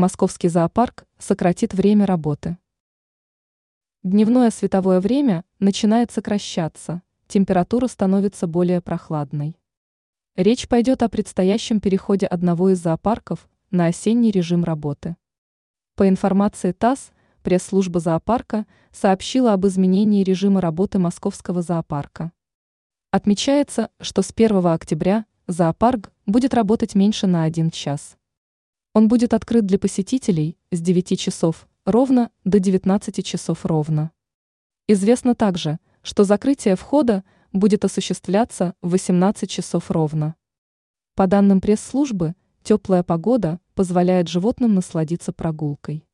Московский зоопарк сократит время работы. Дневное световое время начинает сокращаться, температура становится более прохладной. Речь пойдет о предстоящем переходе одного из зоопарков на осенний режим работы. По информации ТАСС, пресс-служба зоопарка сообщила об изменении режима работы московского зоопарка. Отмечается, что с 1 октября зоопарк будет работать меньше на один час. Он будет открыт для посетителей с 9 часов ровно до 19 часов ровно. Известно также, что закрытие входа будет осуществляться в 18 часов ровно. По данным пресс-службы, теплая погода позволяет животным насладиться прогулкой.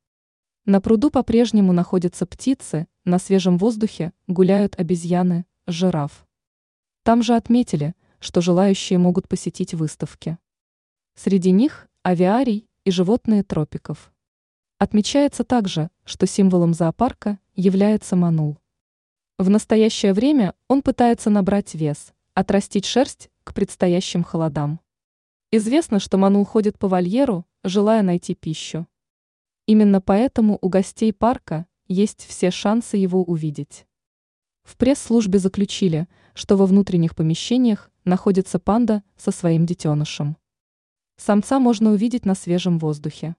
На пруду по-прежнему находятся птицы, на свежем воздухе гуляют обезьяны, жираф. Там же отметили, что желающие могут посетить выставки. Среди них авиарий и животные тропиков. Отмечается также, что символом зоопарка является манул. В настоящее время он пытается набрать вес, отрастить шерсть к предстоящим холодам. Известно, что манул ходит по вольеру, желая найти пищу. Именно поэтому у гостей парка есть все шансы его увидеть. В пресс-службе заключили, что во внутренних помещениях находится панда со своим детенышем. Самца можно увидеть на свежем воздухе.